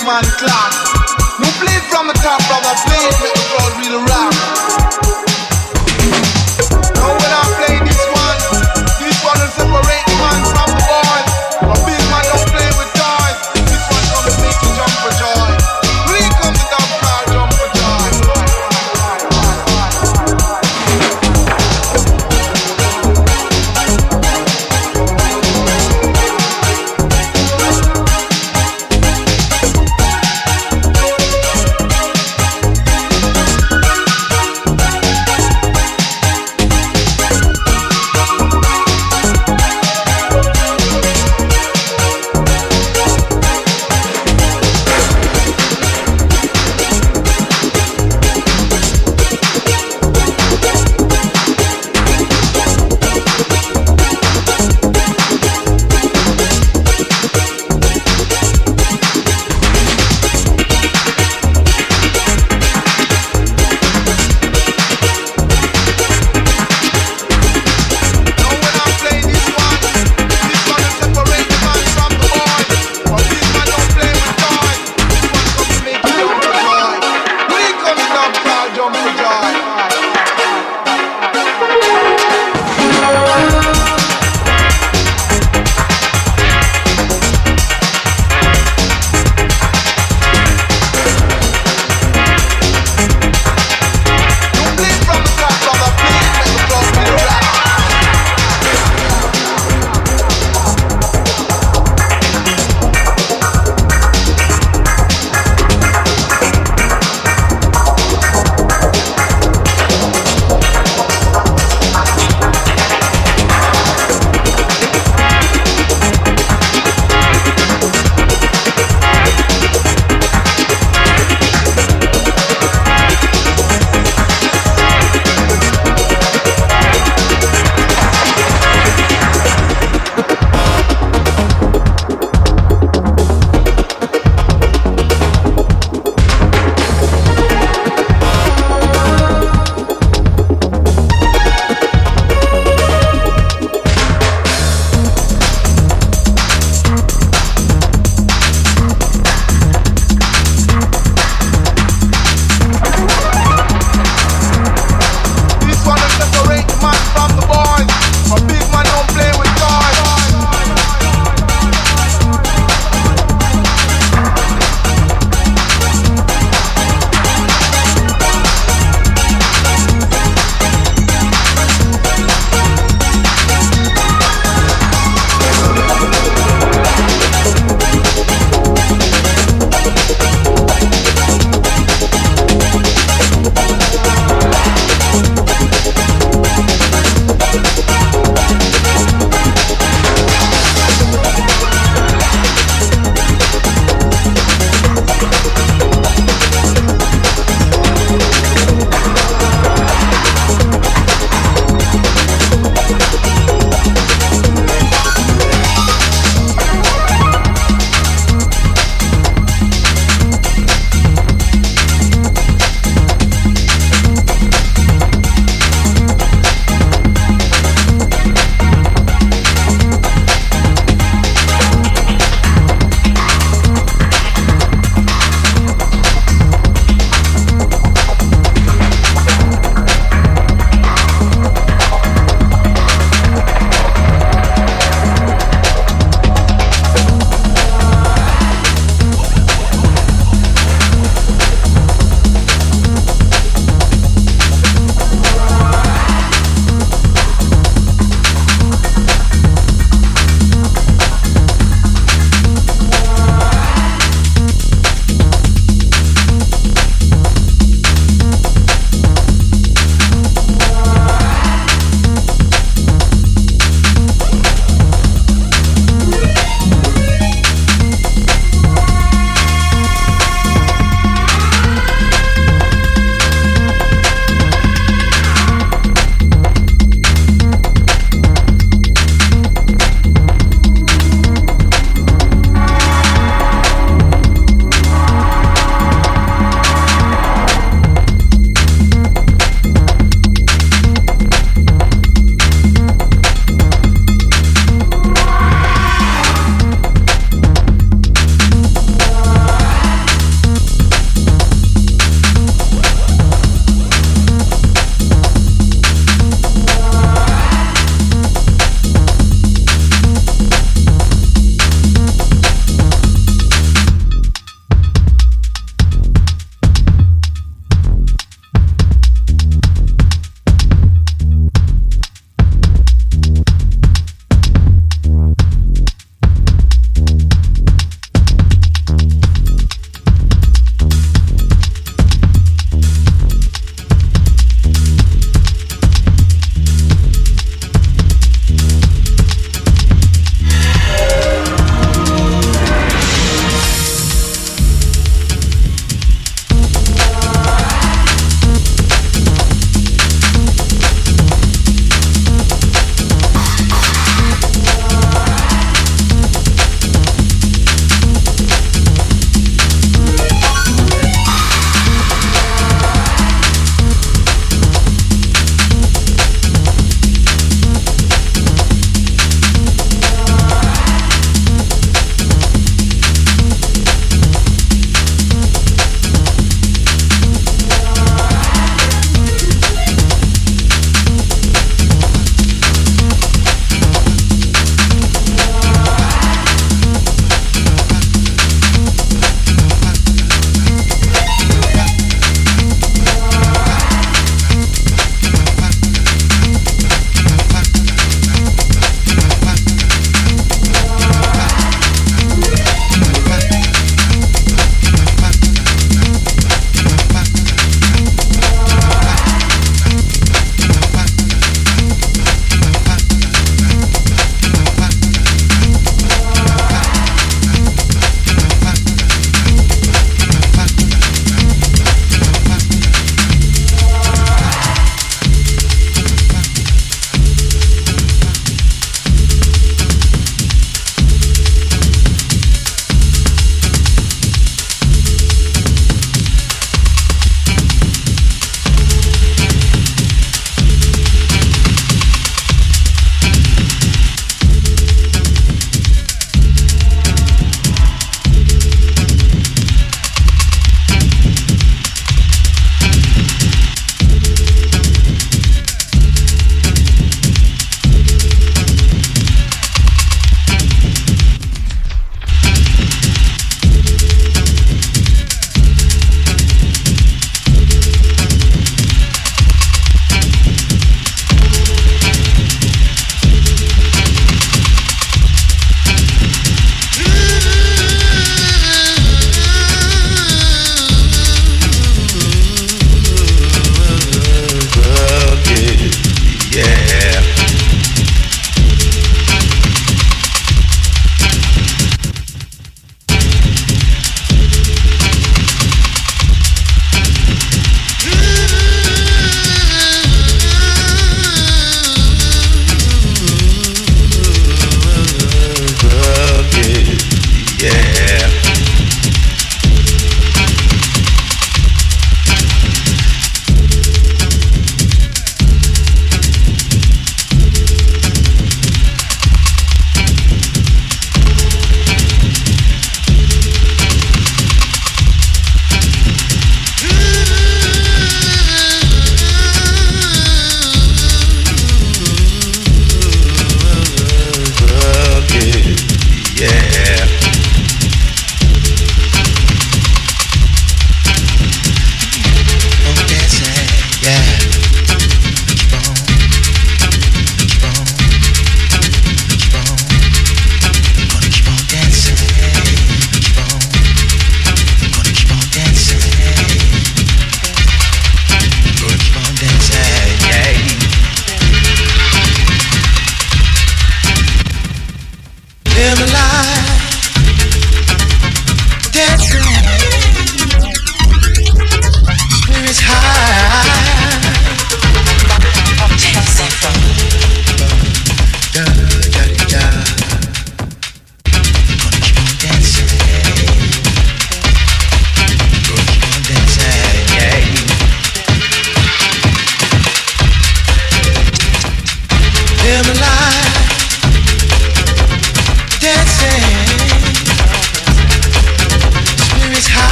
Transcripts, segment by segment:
Osman clock. Play from the top, brother, play with the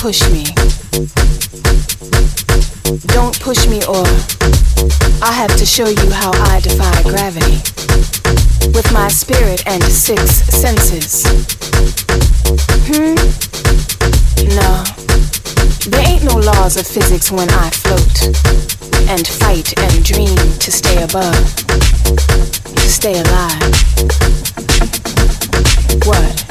push me. Don't push me or I have to show you how I defy gravity. With my spirit and six senses. Hmm? No. There ain't no laws of physics when I float and fight and dream to stay above, to stay alive. What?